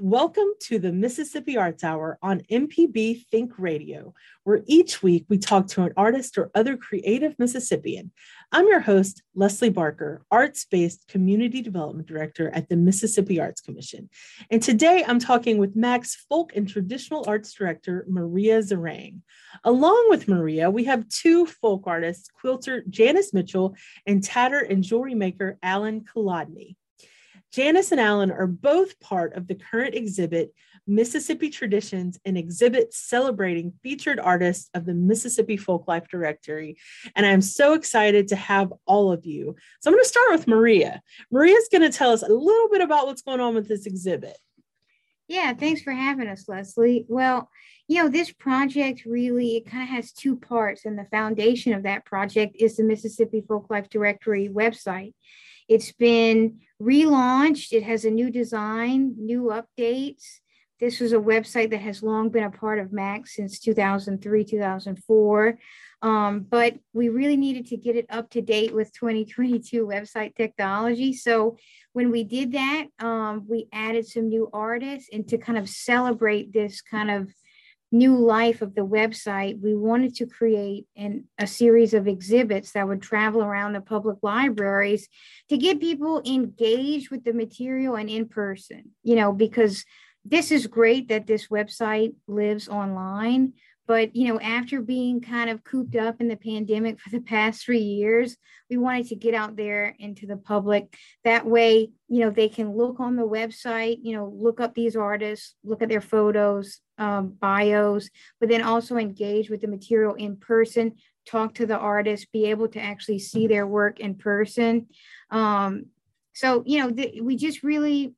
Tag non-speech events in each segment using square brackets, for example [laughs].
Welcome to the Mississippi Arts Hour on MPB Think Radio, where each week we talk to an artist or other creative Mississippian. I'm your host, Leslie Barker, Arts Based Community Development Director at the Mississippi Arts Commission. And today I'm talking with MAC's Folk and Traditional Arts Director, Maria Zeringue. Along with Maria, we have two folk artists, quilter Janice Mitchell and tatter and jewelry maker Alan Kolodny. Janice and Alan are both part of the current exhibit, Mississippi Traditions, an exhibit celebrating featured artists of the Mississippi Folklife Directory. And I'm so excited to have all of you. So I'm going to start with Maria. Maria's going to tell us a little bit about what's going on with this exhibit. Yeah, thanks for having us, Leslie. Well, you know, this project really it kind of has two parts, and the foundation of that project is the Mississippi Folklife Directory website. It's been relaunched. It has a new design, new updates. This was a website that has long been a part of MAC since 2003, 2004. Um, but we really needed to get it up to date with 2022 website technology. So when we did that, um, we added some new artists and to kind of celebrate this kind of new life of the website, we wanted to create an, a series of exhibits that would travel around the public libraries to get people engaged with the material and in person, you know, because this is great that this website lives online, but you know, after being kind of cooped up in the pandemic for the past three years, we wanted to get out there into the public. That way, you know, they can look on the website, you know, look up these artists, look at their photos, um, bios, but then also engage with the material in person, talk to the artist, be able to actually see their work in person. Um, so, you know, th- we just really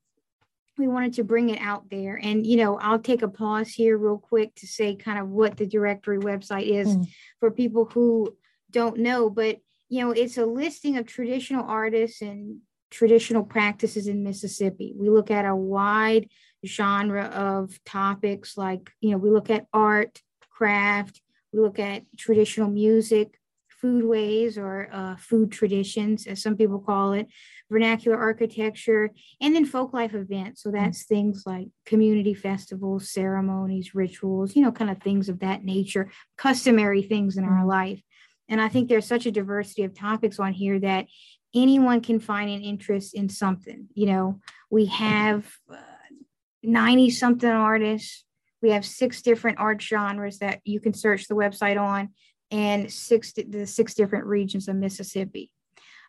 we wanted to bring it out there. And, you know, I'll take a pause here real quick to say kind of what the directory website is mm. for people who don't know. But, you know, it's a listing of traditional artists and traditional practices in Mississippi. We look at a wide genre of topics like, you know, we look at art, craft, we look at traditional music, foodways or uh, food traditions, as some people call it, vernacular architecture, and then folk life events. So that's mm-hmm. things like community festivals, ceremonies, rituals, you know, kind of things of that nature, customary things in mm-hmm. our life. And I think there's such a diversity of topics on here that anyone can find an interest in something. You know, we have 90 uh, something artists. We have six different art genres that you can search the website on and six the six different regions of Mississippi.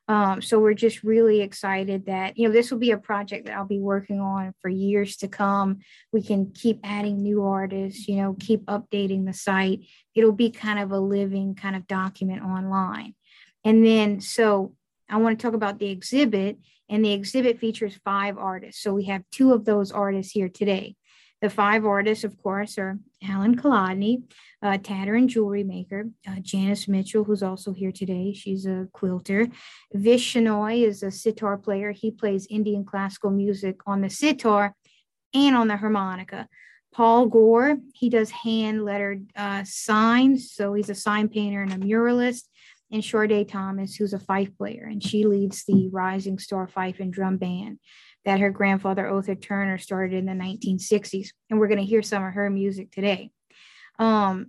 Um, so we're just really excited that you know this will be a project that I'll be working on for years to come. We can keep adding new artists, you know, keep updating the site. It'll be kind of a living kind of document online. And then so I want to talk about the exhibit, and the exhibit features five artists. So we have two of those artists here today. The five artists, of course, are Alan Kolodny, a tatter and jewelry maker, uh, Janice Mitchell, who's also here today. She's a quilter. Vish is a sitar player. He plays Indian classical music on the sitar and on the harmonica. Paul Gore, he does hand lettered uh, signs. So he's a sign painter and a muralist. And Sharde Thomas, who's a fife player, and she leads the Rising Star Fife and Drum Band that her grandfather, Otha Turner, started in the 1960s. And we're going to hear some of her music today. Um,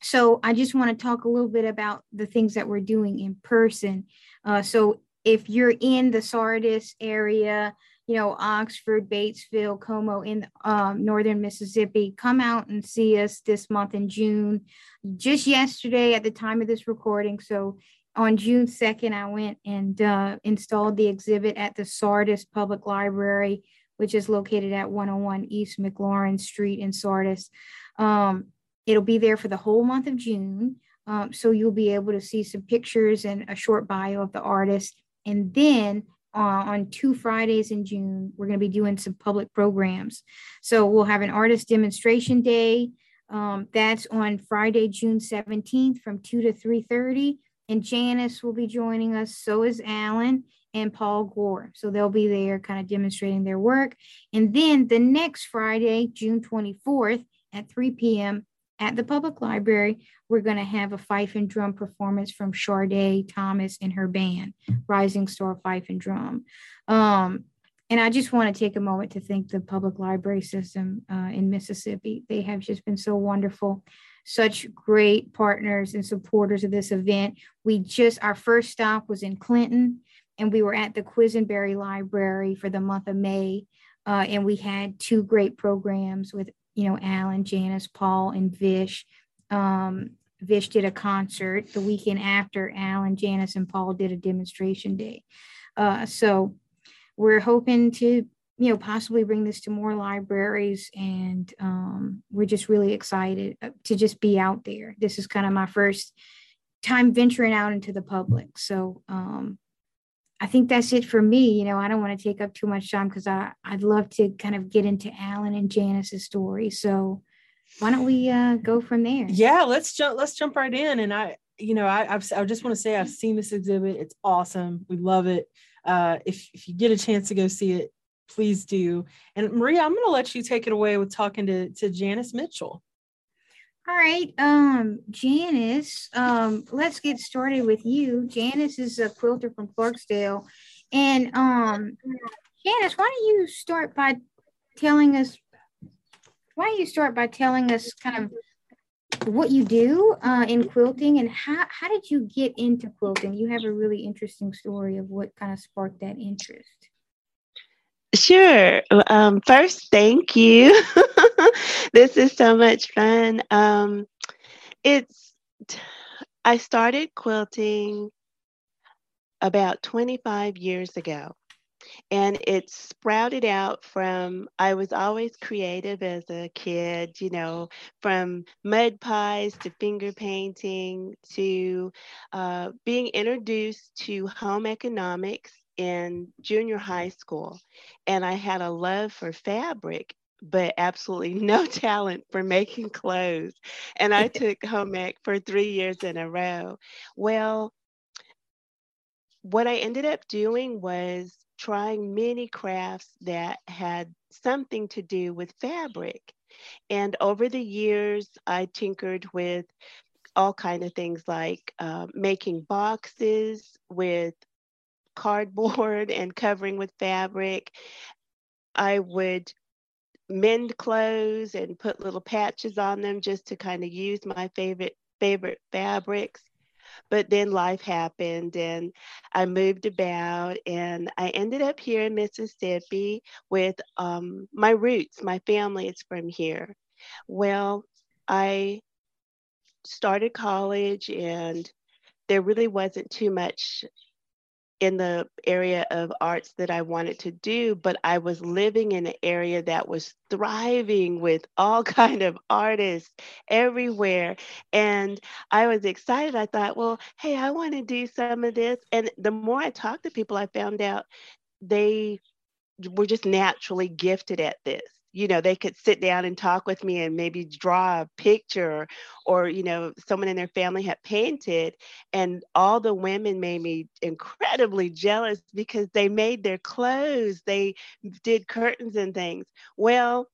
so I just want to talk a little bit about the things that we're doing in person. Uh, so if you're in the Sardis area, you know, Oxford, Batesville, Como in um, northern Mississippi, come out and see us this month in June. Just yesterday at the time of this recording. So on June 2nd, I went and uh, installed the exhibit at the Sardis Public Library, which is located at 101 East McLaurin Street in Sardis. Um, it'll be there for the whole month of June. Um, so you'll be able to see some pictures and a short bio of the artist. And then on two Fridays in June. We're going to be doing some public programs. So we'll have an artist demonstration day. Um, that's on Friday, June 17th from 2 to 3.30. And Janice will be joining us. So is Alan and Paul Gore. So they'll be there kind of demonstrating their work. And then the next Friday, June 24th at 3 p.m., at the public library, we're going to have a fife and drum performance from Sharde Thomas and her band, Rising Star Fife and Drum. Um, and I just want to take a moment to thank the public library system uh, in Mississippi. They have just been so wonderful, such great partners and supporters of this event. We just, our first stop was in Clinton, and we were at the Quisenberry Library for the month of May. Uh, and we had two great programs with you know, Alan, Janice, Paul, and Vish. Um, Vish did a concert the weekend after Alan, Janice, and Paul did a demonstration day. Uh, so we're hoping to, you know, possibly bring this to more libraries, and um, we're just really excited uh, to just be out there. This is kind of my first time venturing out into the public. So um, I think that's it for me. You know, I don't want to take up too much time because I I'd love to kind of get into Alan and Janice's story. So why don't we uh, go from there? Yeah, let's jump. Let's jump right in. And I, you know, I I've, I just want to say I've seen this exhibit. It's awesome. We love it. Uh, if if you get a chance to go see it, please do. And Maria, I'm going to let you take it away with talking to to Janice Mitchell. All right, um, Janice, um, let's get started with you. Janice is a quilter from Clarksdale. And um, Janice, why don't you start by telling us, why don't you start by telling us kind of what you do uh, in quilting and how, how did you get into quilting? You have a really interesting story of what kind of sparked that interest. Sure. Um, first, thank you. [laughs] this is so much fun. Um, it's I started quilting about 25 years ago. And it sprouted out from, I was always creative as a kid, you know, from mud pies to finger painting to uh, being introduced to home economics in junior high school and I had a love for fabric but absolutely [laughs] no talent for making clothes. And I [laughs] took home ec for three years in a row. Well, what I ended up doing was trying many crafts that had something to do with fabric. And over the years, I tinkered with all kind of things like uh, making boxes with cardboard [laughs] and covering with fabric. I would mend clothes and put little patches on them just to kind of use my favorite favorite fabrics. But then life happened and I moved about and I ended up here in Mississippi with um, my roots. My family is from here. Well, I started college and there really wasn't too much in the area of arts that I wanted to do, but I was living in an area that was thriving with all [laughs] kind of artists everywhere. And I was excited. I thought, well, hey, I want to do some of this. And the more I talked to people, I found out they were just naturally gifted at this you know they could sit down and talk with me and maybe draw a picture or you know someone in their family had painted and all the women made me incredibly jealous because they made their clothes they did curtains and things. Well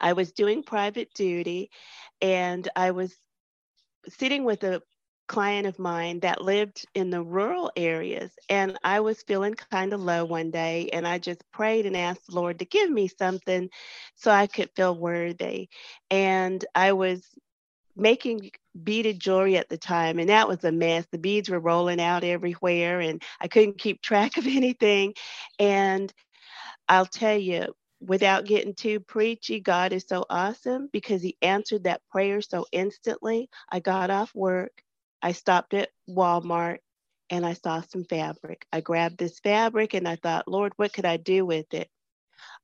i was doing private duty and i was sitting with a client of mine that lived in the rural areas. And I was feeling kind of low one day, and I just prayed and asked the Lord to give me something so I could feel worthy. And I was making beaded jewelry at the time, and that was a mess. The beads were rolling out everywhere, and I couldn't keep [laughs] track of anything. And I'll tell you, without getting too preachy, God is so awesome because He answered that prayer so instantly. I got off work. I stopped at Walmart and I saw some fabric. I grabbed this fabric and I thought, Lord, what could I do with it?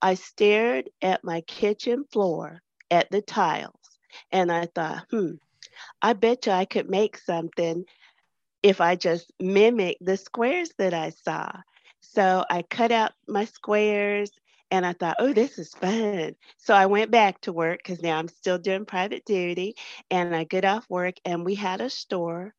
I stared at my kitchen floor at the tiles and I thought, hmm, I bet you I could make something if I just mimic the squares that I saw. So I cut out my squares and I thought, oh, this is fun. So I went back to work because now I'm still doing private duty. And I get off work, and we had a store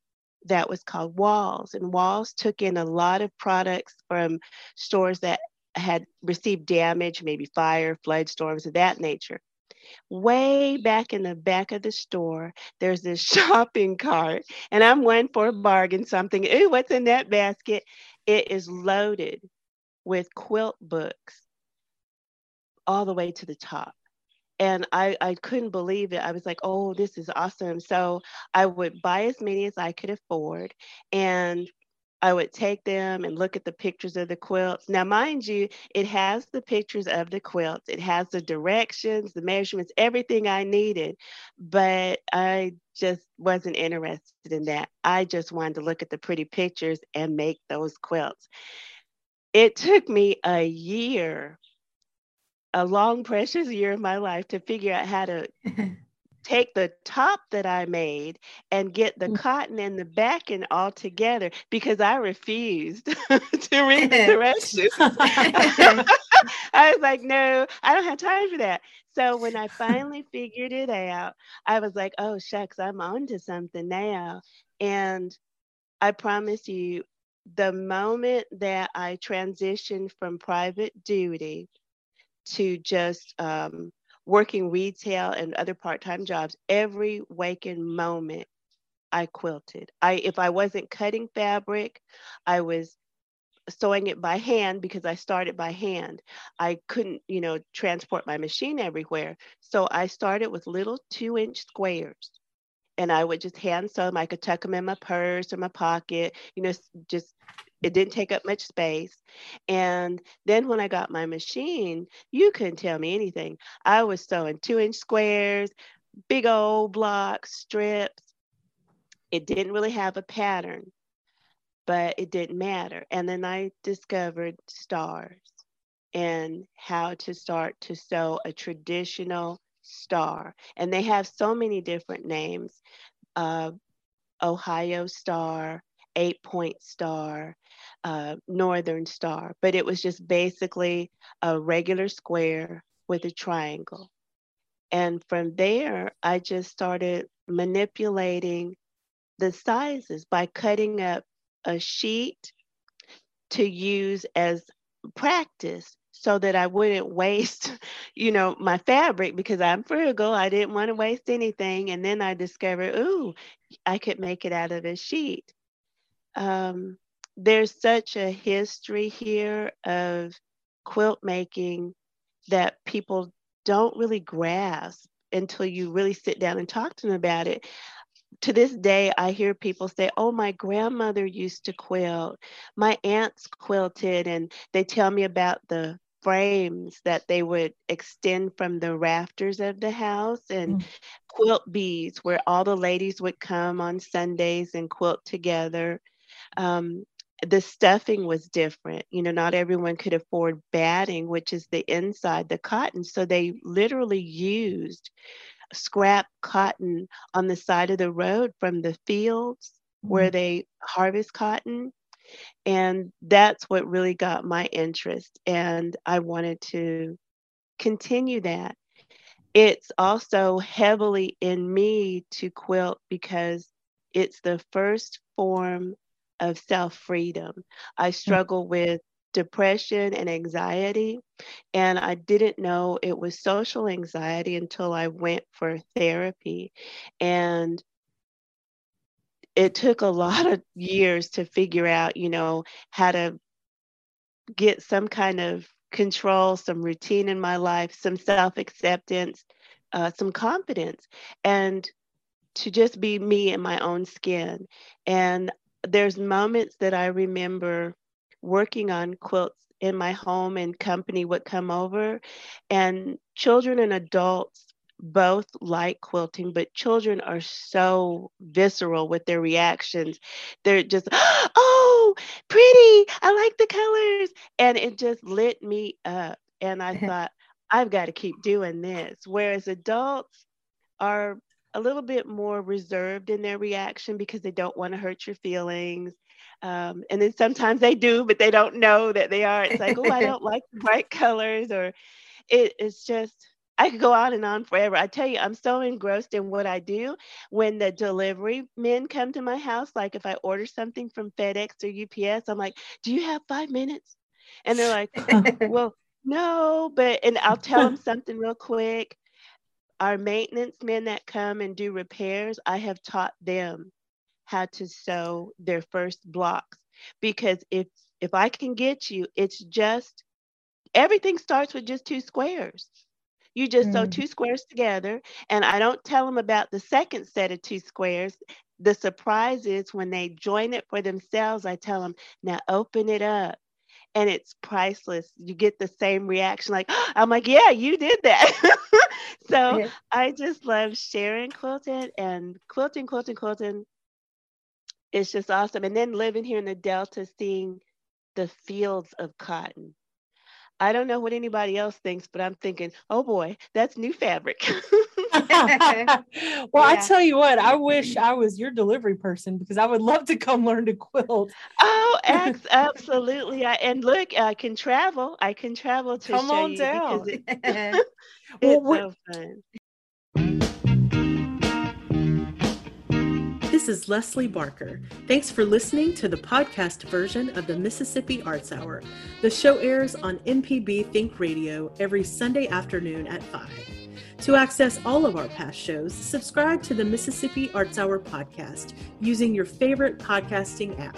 that was called Walls. And Walls took in a lot of products from stores that had received damage, maybe fire, flood storms of that nature. Way back in the back of the store, there's this [laughs] shopping cart, and I'm one for a bargain. Something, ooh, what's in that basket? It is loaded with quilt books all the way to the top and I, I couldn't believe it. I was like, oh, this is awesome. So I would buy as many as I could afford. And I would take them and look at the pictures of the quilts. Now, mind you, it has the pictures of the quilts, it has the directions, the measurements, everything I needed, but I just wasn't interested in that. I just wanted to look at the pretty pictures and make those quilts. It took me a year a long, precious year of my life to figure out how to [laughs] take the top that I made and get the mm. cotton and the backing all together because I refused [laughs] to [laughs] read the directions. I was like, no, I don't have time for that. So when I finally figured it out, I was like, oh, shucks, I'm on to something now. And I promise you, the moment that I transitioned from private duty to just um, working retail and other part-time jobs every waking moment i quilted. I if i wasn't cutting fabric i was sewing it by hand because i started by hand. I couldn't you know transport my machine everywhere. So i started with little two inch squares and i would just hand sew them. I could tuck them in my purse or my pocket you know just it didn't take up much space. And then when I got my machine, you couldn't tell me anything. I was sewing two inch squares, big old blocks, strips. It didn't really have a pattern, but it didn't matter. And then I discovered stars and how to start to sew a traditional star. And they have so many different names uh, Ohio Star, Eight Point Star, uh, northern star, but it was just basically a regular square with a triangle. And from there, I just started manipulating the sizes by cutting up a sheet to use as practice so that I wouldn't waste, [laughs] you know, my fabric because I'm frugal. I didn't want to waste anything. And then I discovered, ooh, I could make it out of a sheet. Um, there's such a history here of quilt making that people don't really grasp until you really sit down and talk to them about it. To this day, I hear people say, Oh, my grandmother used to quilt. My aunts quilted, and they tell me about the frames that they would extend from the rafters of the house and mm. quilt bees where all the ladies would come on Sundays and quilt together. Um, the stuffing was different. You know, not everyone could afford batting, which is the inside, the cotton. So they literally used scrap cotton on the side of the road from the fields mm-hmm. where they harvest cotton. And that's what really got my interest. And I wanted to continue that. It's also heavily in me to quilt because it's the first form of self freedom. I mm. struggle with depression and anxiety, and I didn't know it was social anxiety until I went for therapy. And it took a [laughs] lot of years to figure out, you know, how to get some kind of control, some routine in my life, some self acceptance, uh, some confidence, and to just be me in my own skin. And there's moments that I remember working on quilts in my home and company would come over and children and adults both like quilting but children are so visceral with their reactions. They're just [gasps] oh pretty! I like the colors! And it just lit me up and i [laughs] thought i've got to keep doing this. Whereas adults are a little bit more reserved in their reaction because they don't want to hurt your feelings. Um, and then sometimes they do, but they don't know that they are. It's like, oh, I don't [laughs] like bright colors, or it, it's just, I could go on and on forever. I tell you, I'm so engrossed in what I do. When the delivery men come to my house, like if I order something from FedEx or UPS, I'm like, do you have five minutes? And they're like, [laughs] well, no, but, and I'll tell [laughs] them something real quick. Our maintenance men that come and do repairs, I have taught them how to sew their first blocks because if if I can get you, it's just everything starts with just two squares. You just mm. sew two squares together, and I don't tell them about the second set of two squares. The surprise is when they join it for themselves, I tell them, now open it up. And it's priceless. You get the same reaction, like, [gasps] I'm like, yeah, you did that. [laughs] so yeah. I just love sharing quilting and quilting, quilting, quilting it's just awesome. And then living here in the Delta, seeing the fields of cotton. I don't know what anybody else thinks, but I'm thinking, oh boy, that's new fabric. [laughs] [laughs] well, yeah. I tell you what, I wish I was your delivery person because I would love to come learn to quilt. Oh, ex- absolutely. I, and look, I can travel. I can travel to come show on you down. It, [laughs] [laughs] it's well, so fun. This is Leslie Barker. Thanks for listening to the podcast version of the Mississippi Arts Hour. The show airs on MPB Think Radio every Sunday afternoon at 5. To access all of our past shows, subscribe to the Mississippi Arts Hour podcast using your favorite podcasting app.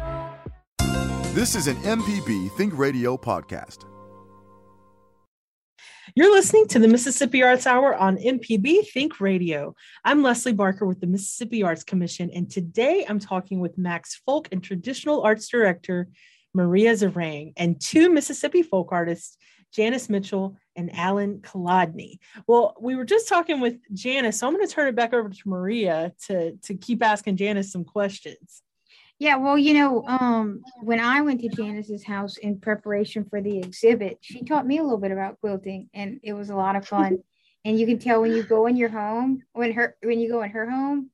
This is an MPB Think Radio podcast. You're listening to the Mississippi Arts Hour on MPB Think Radio. I'm Leslie Barker with the Mississippi Arts Commission, and today I'm talking with MAC's Folk and Traditional Arts Director Maria Zeringue and two Mississippi folk artists, Janice Mitchell and Alan Kolodny. Well, we were just talking with Janice, so I'm going to turn it back over to Maria to, to keep asking Janice some questions. Yeah, well, you know, um, when I went to Janice's house in preparation for the exhibit, she taught me a little bit about quilting, and it was a lot of fun. [laughs] and you can tell when you go in your home, when her when you go in her home,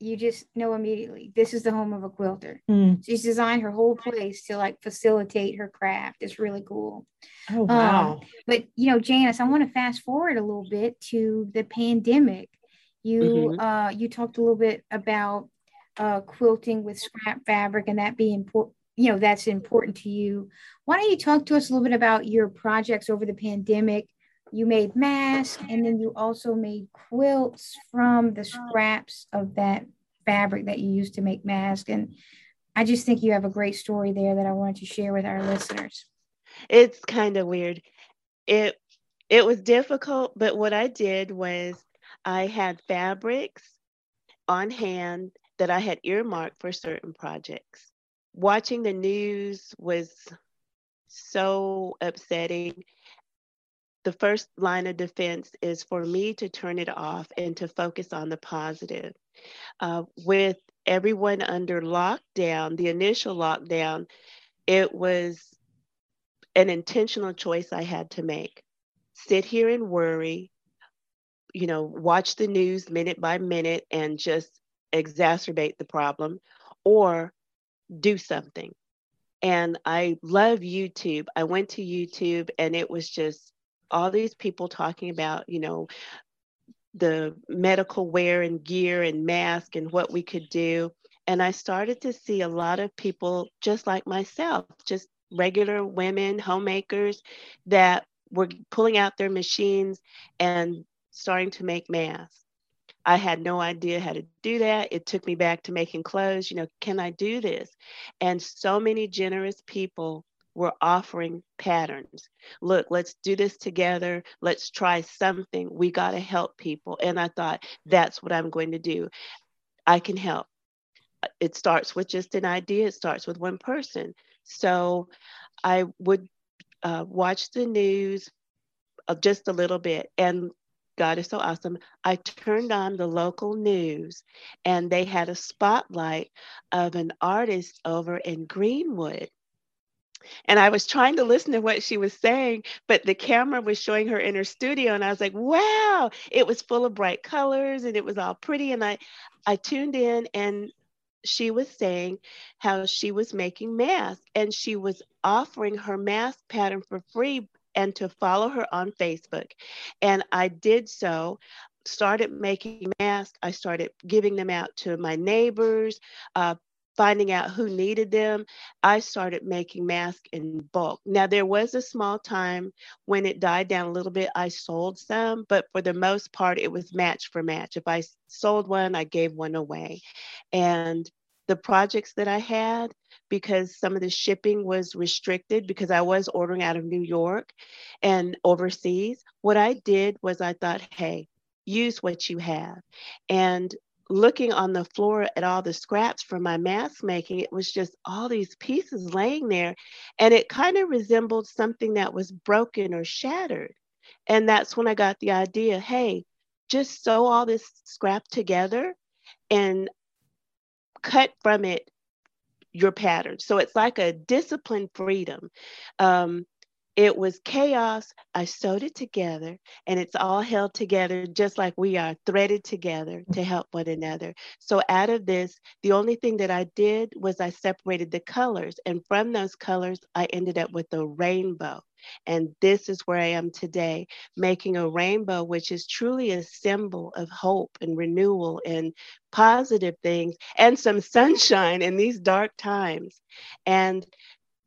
you just know immediately this is the home of a quilter. Mm. She's designed her whole place to like facilitate her craft. It's really cool. Oh wow! Um, but you know, Janice, I want to fast forward a little bit to the pandemic. You mm-hmm. uh, you talked a little bit about uh, quilting with scrap fabric and that being important you know that's important to you. Why don't you talk to us a little bit about your projects over the pandemic? You made masks and then you also made quilts from the scraps of that fabric that you used to make masks. And i just think you have a great story there that i wanted to share with our listeners. It's kind of weird. It it was difficult but what i did was i had fabrics on hand that I had earmarked for certain projects. Watching the news was so upsetting. The first line of defense is for me to turn it off and to focus on the positive. Uh, with everyone under lockdown, the initial lockdown, it was an intentional choice I had to make. Sit here and worry, you know, watch the news minute by minute and just exacerbate the problem or do something. And I love YouTube. I went to YouTube and it was just all these people talking about, you know, the medical wear and gear and mask and what we could do. And I started to see a lot of people just like myself, just regular women, homemakers that were pulling out their machines and starting to make masks. I had no idea how to do that. It took me back to making clothes. You know, can I do this? And so many generous people were offering patterns. Look, let's do this together. Let's try something. We got to help people. And I thought, that's what I'm going to do. I can help. It starts with just an idea, it starts with one person. So I would uh, watch the news uh, just a little bit and God is so awesome. I turned on the local news and they had a spotlight of an artist over in Greenwood. And I was trying to listen to what she was saying, but the camera was showing her in her studio. And I was like, wow, it was full of bright colors and it was all pretty. And I, I tuned in and she was saying how she was making masks and she was offering her mask pattern for free and to follow her on Facebook. And I did so started making masks. I started giving them out to my neighbors, uh, finding out who needed them. I started making masks in bulk. Now, there was a small time when it died down a little bit, I sold some, but for the most part, it was match for match. If I sold one, I gave one away. And the projects that I had because some of the shipping was restricted because I was ordering out of New York and overseas. What I did was I thought, hey, use what you have. And looking on the floor at all the scraps from my mask making, it was just all these pieces laying there. And it kind of resembled something that was broken or shattered. And that's when I got the idea hey, just sew all this scrap together and cut from it your pattern. So it's like a disciplined freedom. Um, it was chaos. I sewed it together and it's all held together just like we are threaded together to help one another. So, out of this, the only thing that I did was I separated the colors. And from those colors, I ended up with a rainbow. And this is where I am today, making a rainbow, which is truly a symbol of hope and renewal and positive things and some [laughs] sunshine in these dark times. And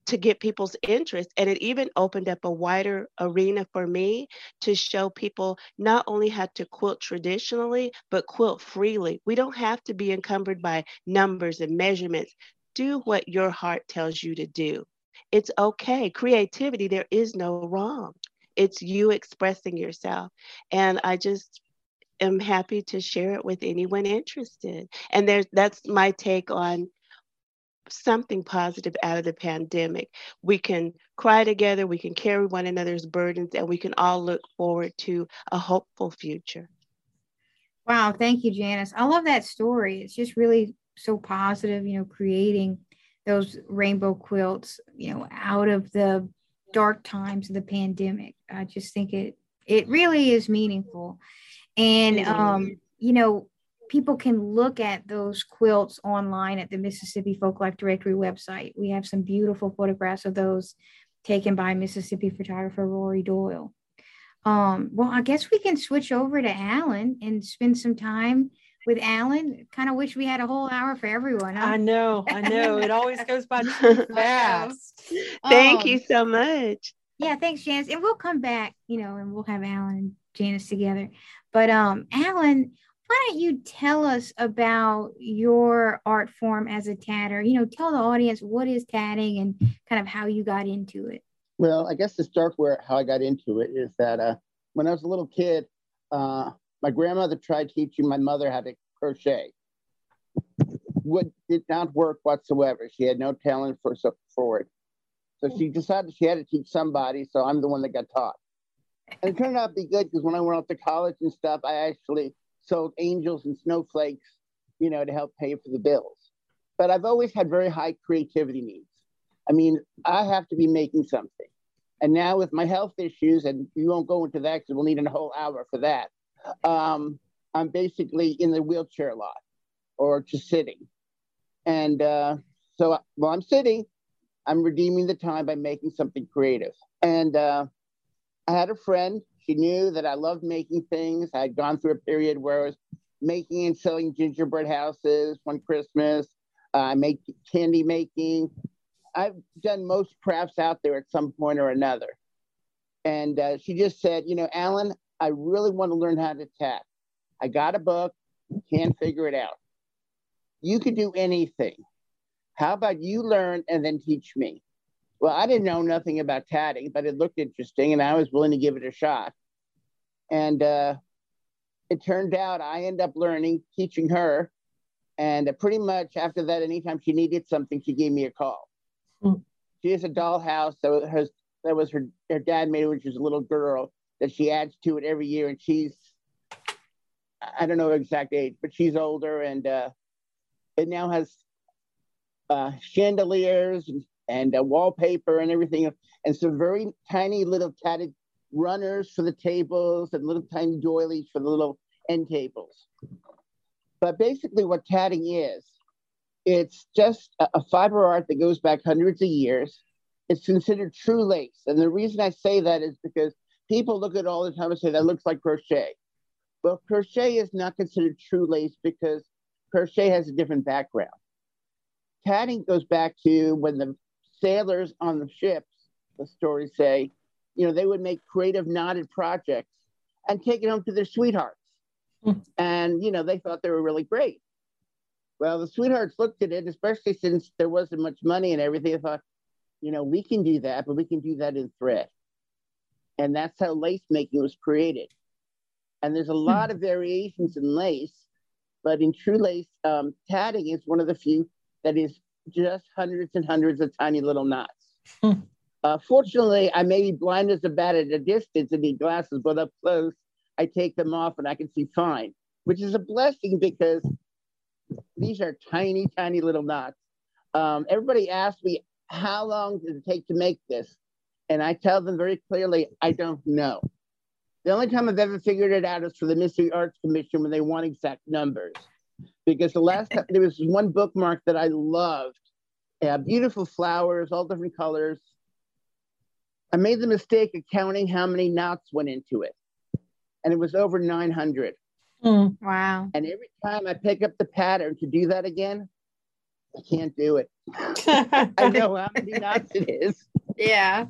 to get people's interest. And it even opened up a wider arena for me to show people not only how to quilt traditionally, but quilt freely. We don't have to be encumbered by numbers and measurements. Do what your heart tells you to do. It's okay. Creativity, there is no wrong. It's you expressing yourself. And I just am happy to share it with anyone interested. And there's that's my take on something positive out of the pandemic. We can cry together, we can carry one another's burdens, and we can all look forward to a hopeful future. Wow, thank you, Janice. I love that story. It's just really so positive, you know, creating those rainbow quilts, you know, out of the dark times of the pandemic. I just think it it really is meaningful. And um, you know, people can look at those quilts online at the Mississippi Folklife Directory website. We have some beautiful photographs of those taken by Mississippi photographer Rory Doyle. Um, well, I guess we can switch over to Alan and spend some time with Alan. Kind of wish we had a whole hour for everyone. Huh? I know, I know. It always goes by [laughs] too fast. Thank um, you so much. Yeah, thanks, Janice. And we'll come back, you know, and we'll have Alan and Janice together. But um, Alan, why don't you tell us about your art form as a tatter? You know, tell the audience what is tatting and kind of how you got into it. Well, I guess to start where how I got into it is that uh, when I was a little kid, uh, my grandmother tried teaching my mother how to crochet. Would did not work whatsoever. She had no talent for for it. So she decided she had to teach somebody. So I'm the one that got taught. And it turned out to be good because when I went off to college and stuff, I actually sold angels and snowflakes, you know, to help pay for the bills. But I've always had very high creativity needs. I mean, I have to be making something. And now with my health issues, and you won't go into that because we'll need a whole hour for that. Um, I'm basically in the wheelchair a lot or just sitting. And uh, so while I'm sitting, I'm redeeming the time by making something creative. And uh, I had a friend she knew that I loved making things. I had gone through a period where I was making and selling gingerbread houses one Christmas. Uh, I make candy making. I've done most crafts out there at some point or another. And uh, she just said, you know, Alan, I really want to learn how to tat. I got a book, can't figure it out. You could do anything. How about you learn and then teach me? Well, I didn't know nothing about tatting, but it looked interesting and I was willing to give it a shot. And uh, it turned out I ended up learning, teaching her. And uh, pretty much after that, anytime she needed something, she gave me a call. Mm. She has a dollhouse that was, that was her, her dad made, when she was a little girl that she adds to it every year. And she's, I don't know exact age, but she's older and uh, it now has uh, chandeliers and, and uh, wallpaper and everything, and some very tiny little tatted runners for the tables and little tiny doilies for the little end tables. But basically, what tatting is, it's just a, fiber art that goes back hundreds of years. It's considered true lace. And the reason I say that is because people look at all the time and say that looks like crochet. Well, crochet is not considered true lace because crochet has a different background. Tatting goes back to when the sailors on the ships, the stories say, you know, they would make creative knotted projects and take it home to their sweethearts. Mm. And, you know, they thought they were really great. Well, the sweethearts looked at it, especially since there wasn't much money and everything. They thought, you know, we can do that, but we can do that in thread. And that's how lace making was created. And there's a hmm. lot of variations in lace, but in true lace, um, tatting is one of the few that is just hundreds and hundreds of tiny little knots. Hmm. Uh, fortunately, I may be blind as a bat at a distance and need glasses, but up close, I take them off and I can see fine, which is a blessing because these are tiny, tiny little knots. Um, everybody asks me, how long does it take to make this? And I tell them very clearly, I don't know. The only time I've ever figured it out is for the Mystery Arts Commission when they want exact numbers. Because the last time there was one bookmark that I loved, yeah, beautiful flowers, all different colors. I made the mistake of counting how many knots went into it, and it was over 900. Mm. Wow. And every time I pick up the pattern to do that again, I can't do it. I [laughs] know how many knots it is. Yeah.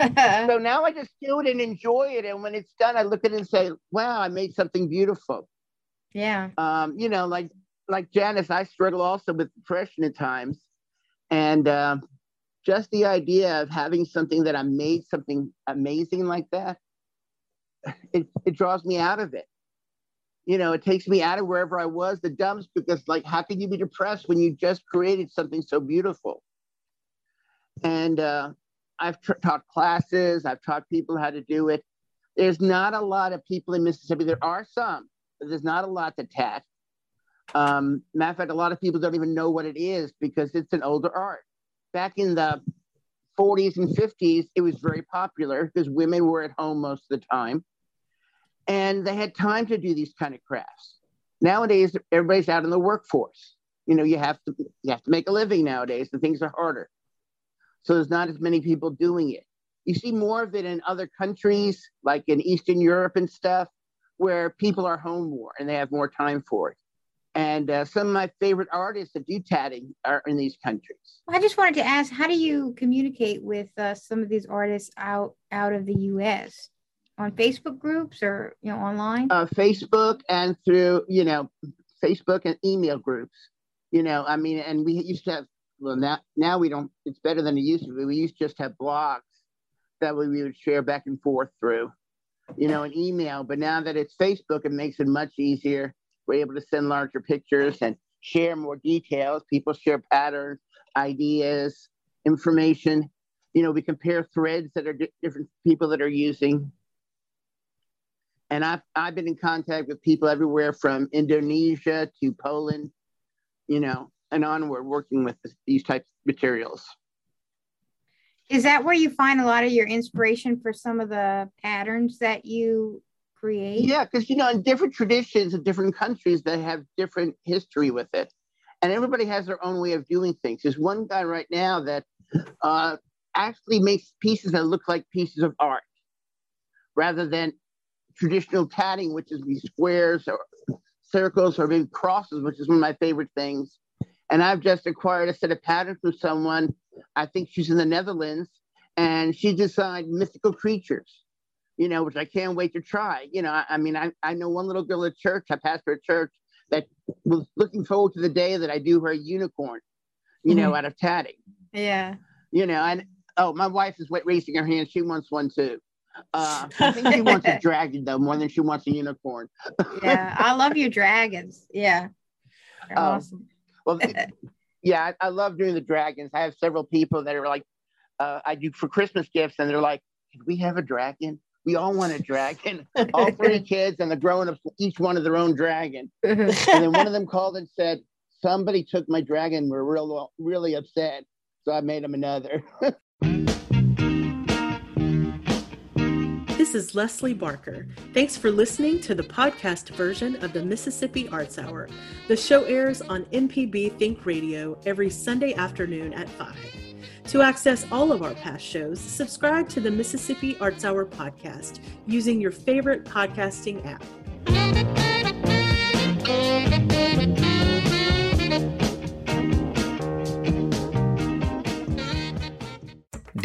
so [laughs] now I just do it and enjoy it. And when it's done, I look at it and say, wow, I made something beautiful. Yeah. Um, you know, like like Janice, I struggle also with depression at times. And uh, just the idea of having something that I made something amazing like that, it, it draws me out of it. You know, it takes me out of wherever I was, the dumps, because like, how can you be depressed when you just created something so beautiful? And uh, I've taught classes, I've taught people how to do it. There's not a lot of people in Mississippi. There are some, but there's not a lot to tat. Um, matter of fact, a lot of people don't even know what it is because it's an older art. Back in the 40s and 50s, it was very popular because women were at home most of the time and they had time to do these kind of crafts. Nowadays, everybody's out in the workforce. You know, you have to you have to make a living nowadays, and things are harder. So there's not as many people doing it. You see more of it in other countries, like in Eastern Europe and stuff, where people are home more and they have more time for it. And uh, some of my favorite artists that do tatting are in these countries. I just wanted to ask, how do you communicate with uh, some of these artists out out of the U.S. on Facebook groups or you know online? Uh, Facebook and through you know Facebook and email groups. You know, I mean, and we used to have well now now we don't it's better than it used to be we used to just have blogs that we would share back and forth through you know an email but now that it's facebook it makes it much easier we're able to send larger pictures and share more details people share patterns ideas information you know we compare threads that are di- different people that are using and I've, I've been in contact with people everywhere from indonesia to poland you know and onward working with this, these types of materials. Is that where you find a lot of your inspiration for some of the patterns that you create? Yeah, because you know, in different traditions in different countries, they have different history with it, and everybody has their own way of doing things. There's one guy right now that uh, actually makes pieces that look like pieces of art, rather than traditional tatting, which is these squares or circles or big crosses, which is one of my favorite things. And I've just acquired a set of patterns from someone, I think she's in the Netherlands, and she designed mythical creatures, you know, which I can't wait to try. You know, I, I mean, I, I know one little girl at church, I passed her church, that was looking forward to the day that I do her unicorn, you mm-hmm. know, out of tatting. Yeah. You know, and Oh, my wife is raising her hand. She wants one too. Uh, I think she wants a [laughs] dragon though more than she wants a unicorn. yeah, I love your [laughs] dragons. Yeah, um, awesome. Well, [laughs] yeah, I, I, love doing the dragons. I have several people that are like, uh, I do for Christmas gifts, and they're like, "Can we have a dragon?" We all want a dragon. [laughs] all three kids and the grown-ups, each one of their own dragon. Mm-hmm. and then one of them called and said, "Somebody took my dragon. We're real, really upset." So I made him another. [laughs] This is Leslie Barker. Thanks for listening to the podcast version of the Mississippi Arts Hour. The show airs on MPB Think Radio every Sunday afternoon at 5. To access all of our past shows, subscribe to the Mississippi Arts Hour podcast using your favorite podcasting app.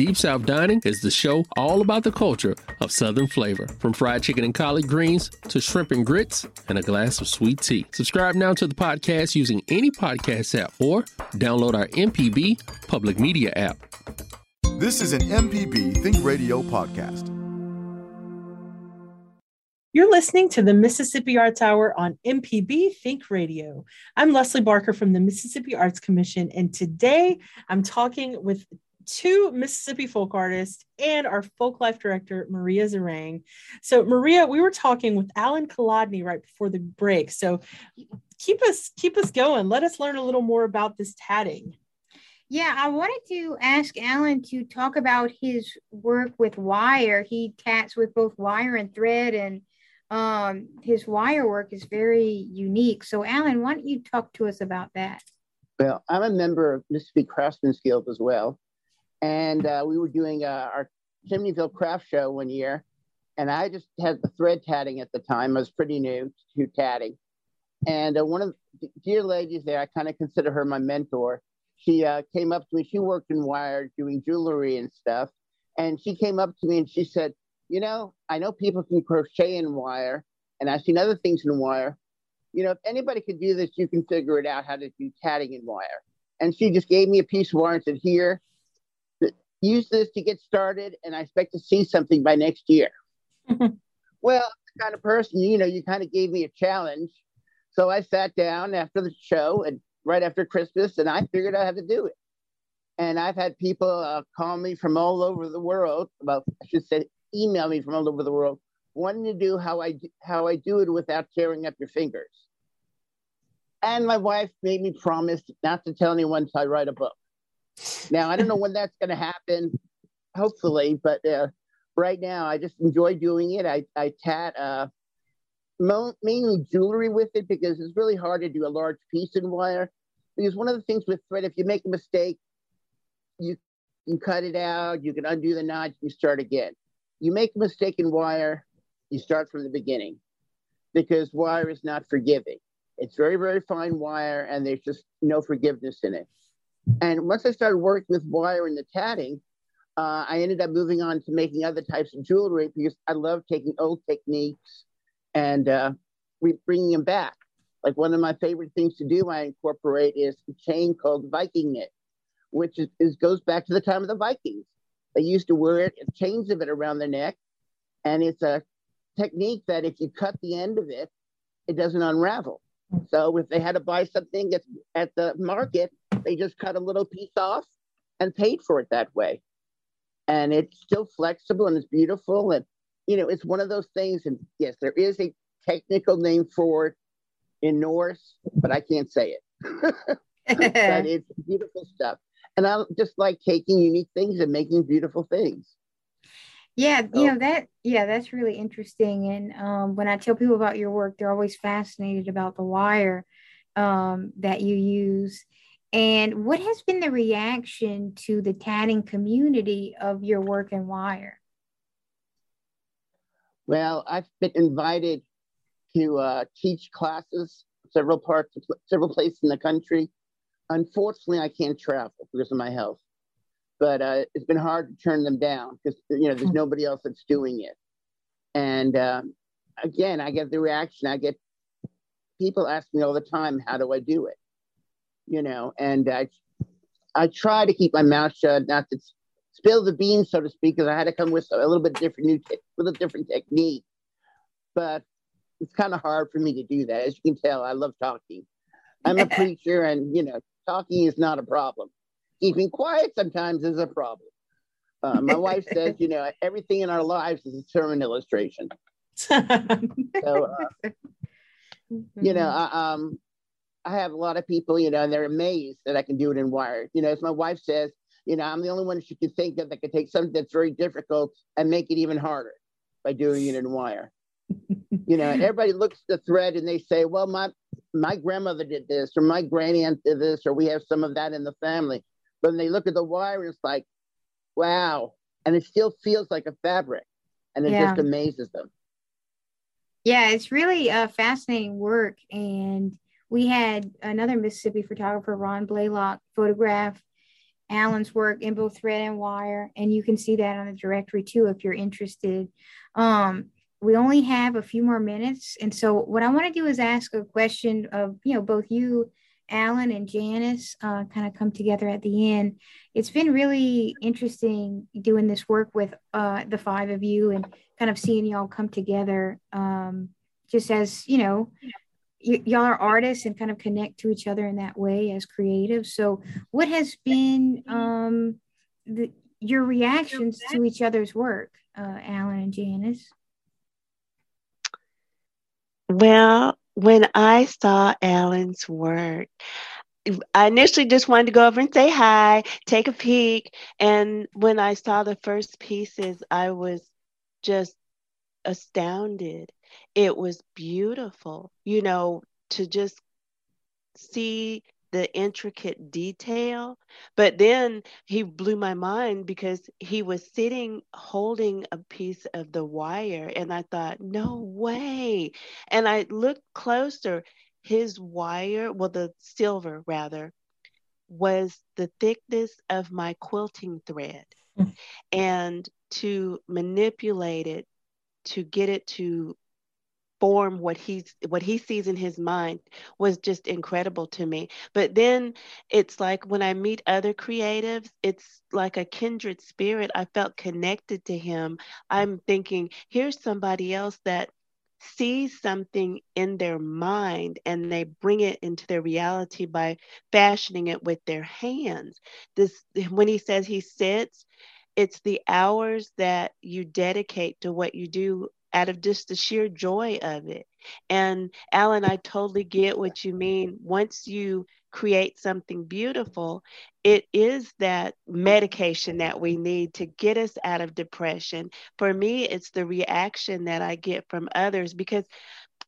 Deep South Dining is the show all about the culture of Southern flavor, from fried chicken and collard greens to shrimp and grits and a glass of sweet tea. Subscribe now to the podcast using any podcast app or download our MPB public media app. This is an MPB Think Radio podcast. You're listening to the Mississippi Arts Hour on MPB Think Radio. I'm Leslie Barker from the Mississippi Arts Commission, and today I'm talking with two Mississippi folk artists and our folk life director, Maria Zeringue. So, Maria, we were talking with Alan Kolodny right before the break. So, keep us keep us going. Let us learn a little more about this tatting. Yeah, I wanted to ask Alan to talk about his work with wire. He tats with both wire and thread, and um, his wire work is very unique. So, Alan, why don't you talk to us about that? Well, I'm a member of Mississippi Craftsman's Guild as well, and uh, we were doing uh, our Chimneyville craft show one year, and I just had the thread tatting at the time. I was pretty new to tatting, and uh, one of the dear ladies there, I kind of consider her my mentor. She uh, came up to me. She worked in wire, doing jewelry and stuff, and she came up to me and she said, "You know, I know people can crochet in wire, and I've seen other things in wire. You know, if anybody could do this, you can figure it out how to do tatting in wire." And she just gave me a piece of wire and said, "Here." Use this to get started and I expect to see something by next year. [laughs] well, the kind of person, you know, you kind of gave me a challenge. So I sat down after the show and right after Christmas and I figured out how to do it. And I've had people uh, call me from all over the world about, I should say, email me from all over the world, wanting to do how I, how I do it without tearing up your fingers. And my wife made me promise not to tell anyone until I write a book. Now, I don't know when that's going to happen, hopefully, but uh, right now I just enjoy doing it. I, I tat uh, mo- mainly jewelry with it because it's really hard to do a large piece in wire. Because one of the things with thread, if you make a mistake, you can cut it out, you can undo the knot, you start again. You make a mistake in wire, you start from the beginning because wire is not forgiving. It's very, very fine wire, and there's just no forgiveness in it. And once I started working with wire and the tatting, uh, I ended up moving on to making other types of jewelry because I love taking old techniques and uh, bringing them back. Like one of my favorite things to do, I incorporate is a chain called Viking knit, which is, is goes back to the time of the Vikings. They used to wear it, chains of it around their neck, and it's a technique that if you cut the end of it, it doesn't unravel. So if they had to buy something at, at the market, they just cut a little piece off and paid for it that way. And it's still flexible and it's beautiful. And, you know, it's one of those things. And yes, there is a technical name for it in Norse, but I can't say it. [laughs] but it's beautiful stuff. And I just like taking unique things and making beautiful things. Yeah, you know that. Yeah, that's really interesting. And um, when I tell people about your work, they're always fascinated about the wire um, that you use. And what has been the reaction to the tatting community of your work in wire? Well, I've been invited to uh, teach classes several parts, several places in the country. Unfortunately, I can't travel because of my health but uh, it's been hard to turn them down because you know there's hmm. nobody else that's doing it. And uh, again, I get the reaction. I get people ask me all the time, "How do I do it?" You know, and I I try to keep my mouth shut, not to spill the beans, so to speak, because I had to come with a little bit different new te- with a different technique. But it's kind of hard for me to do that. As you can tell, I love talking. I'm a [laughs] preacher, and you know, talking is not a problem. Keeping quiet sometimes is a problem. Uh, my wife [laughs] says, you know, everything in our lives is a sermon illustration. [laughs] so, uh, you know, I, um, I have a lot of people, you know, and they're amazed that I can do it in wire. You know, as my wife says, you know, I'm the only one she can think of that can take something that's very difficult and make it even harder by doing it in wire. [laughs] you know, everybody looks at the thread and they say, well, my my grandmother did this, or my granny aunt did this, or we have some of that in the family. But when they look at the wire, it's like, wow. And it still feels like a fabric. And it Yeah. just amazes them. Yeah, it's really a fascinating work. And we had another Mississippi photographer, Ron Blaylock, photograph Alan's work in both thread and wire. And you can see that on the directory too if you're interested. Um, we only have a few more minutes. And so what I want to do is ask a question of, you know, both you, Alan and Janice, uh, kind of come together at the end. It's been really interesting doing this work with uh, the five of you and kind of seeing y'all come together um, just as, you know, y'all are artists and kind of connect to each other in that way as creatives. So, what has been um, the, your reactions to each other's work, uh, Alan and Janice? Well, when I saw Alan's work, I initially just wanted to go over and say hi, take a peek. And when I saw the first pieces, I was just astounded. It was beautiful, you know, to just see the intricate detail. But then he blew my mind because he was sitting holding a piece of the wire, and I thought, no way. And I looked closer. His wire, well, the silver rather, was the thickness of my quilting thread. Hmm. And to manipulate it, to get it to form what he's what he sees in his mind was just incredible to me. But then it's like when i meet other creatives it's like a kindred spirit. I felt connected to him. I'm thinking here's somebody else that sees something in their mind and they bring it into their reality by fashioning it with their hands. This when he says he sits it's the hours that you dedicate to what you do out of just the sheer joy of it. And Alan, I totally get what you mean. Once you create something beautiful, it is that medication that we need to get us out of depression. For me, it's the reaction that I get from others because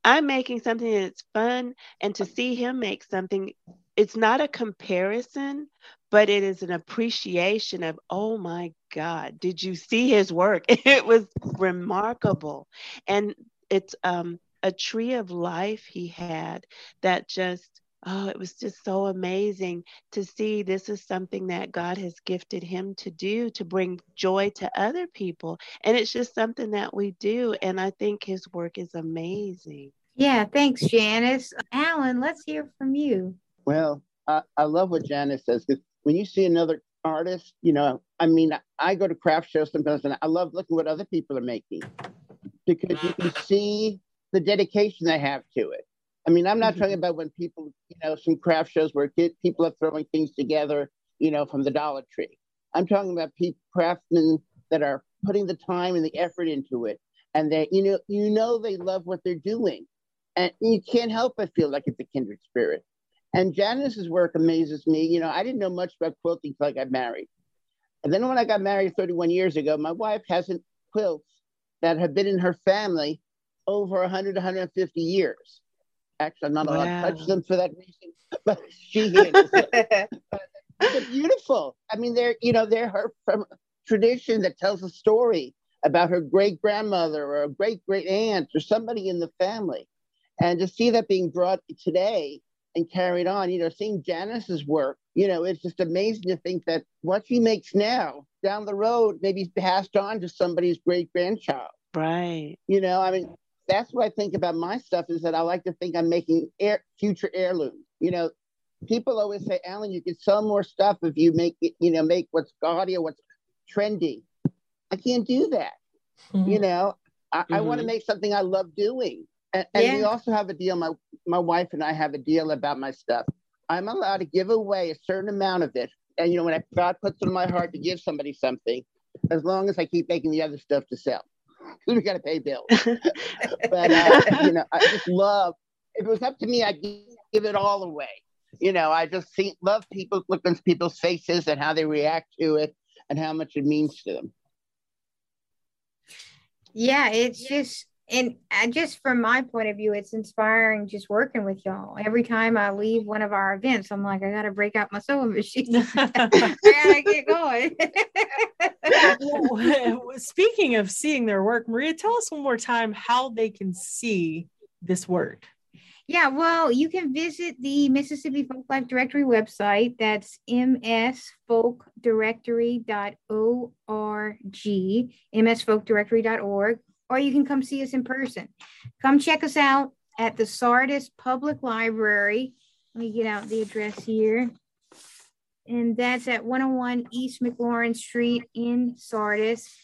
I'm making something that's fun, and to see him make something, it's not a comparison, but it is an appreciation of, oh my God, did you see his work? [laughs] It was remarkable. And it's um, a tree of life he had that just, oh, it was just so amazing to see this is something that God has gifted him to do to bring joy to other people. And it's just something that we do. And I think his work is amazing. Yeah, thanks, Janice. Alan, let's hear from you. Well, I, I love what Janice says because when you see another artist, you know, I mean, I go to craft shows sometimes and I love looking what other people are making because you can mm-hmm. see the dedication they have to it. I mean, I'm not mm-hmm. talking about when people, you know, some craft shows where kid, people are throwing things together, you know, from the Dollar Tree. I'm talking about people, craftsmen that are putting the time and the effort into it, and that you know, you know, they love what they're doing, and you can't help but feel like it's a kindred spirit. And Janice's work amazes me. You know, I didn't know much about quilting until I got married. And then when I got married 31 years ago, my wife hasn't quilts that have been in her family over 100, 150 years. Actually, I'm not allowed Wow. to touch them for that reason, [laughs] but she is. [laughs] they're beautiful. I mean, they're, you know, they're her from tradition that tells a story about her great grandmother or a great great aunt or somebody in the family. And to see that being brought today and carried on, you know, seeing Janice's work, you know, it's just amazing to think that what she makes now down the road maybe passed on to somebody's great grandchild. Right. You know, I mean, that's what I think about my stuff is that I like to think I'm making air, future heirlooms. You know, people always say, Alan, you could sell more stuff if you make it, you know, make what's gaudy or what's trendy. I can't do that. Mm-hmm. You know, I, mm-hmm. I want to make something I love doing. And, and yeah. we also have a deal. My my wife and I have a deal about my stuff. I'm allowed to give away a certain amount of it. And you know, when I, God puts it in my heart to give somebody something, as long as I keep making the other stuff to sell, because [laughs] we got to pay bills. [laughs] but uh, you know, I just love. If it was up to me, I'd give it all away. You know, I just see, love people, look at people's faces and how they react to it, and how much it means to them. Yeah, it's just and I just from my point of view, it's inspiring just working with y'all. Every time I leave one of our events, I'm like, I gotta break out my sewing machine. [laughs] I gotta get going. [laughs] Speaking of seeing their work, Maria, tell us one more time how they can see this work. Yeah, well, you can visit the Mississippi Folk Life Directory website. That's msfolkdirectory.org, msfolkdirectory.org or you can come see us in person. Come check us out at the Sardis Public Library. Let me get out the address here. And that's at 101 East McLaurin Street in Sardis.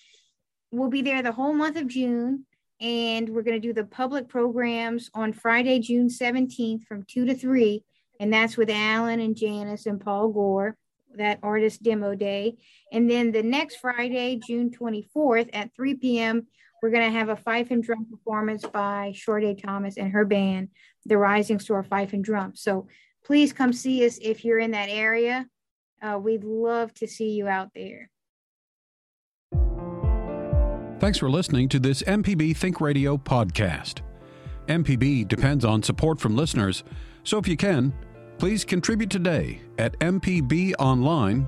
We'll be there the whole month of June. And we're going to do the public programs on Friday, June 17th from 2 to 3. And that's with Alan and Janice and Paul Gore, that artist demo day. And then the next Friday, June 24th at 3 p.m., we're going to have a fife and drum performance by Sharde Thomas and her band, the Rising Star Fife and Drum. So please come see us if you're in that area. Uh, we'd love to see you out there. Thanks for listening to this MPB Think Radio podcast. MPB depends on support from listeners, so if you can, please contribute today at mpbonline.org.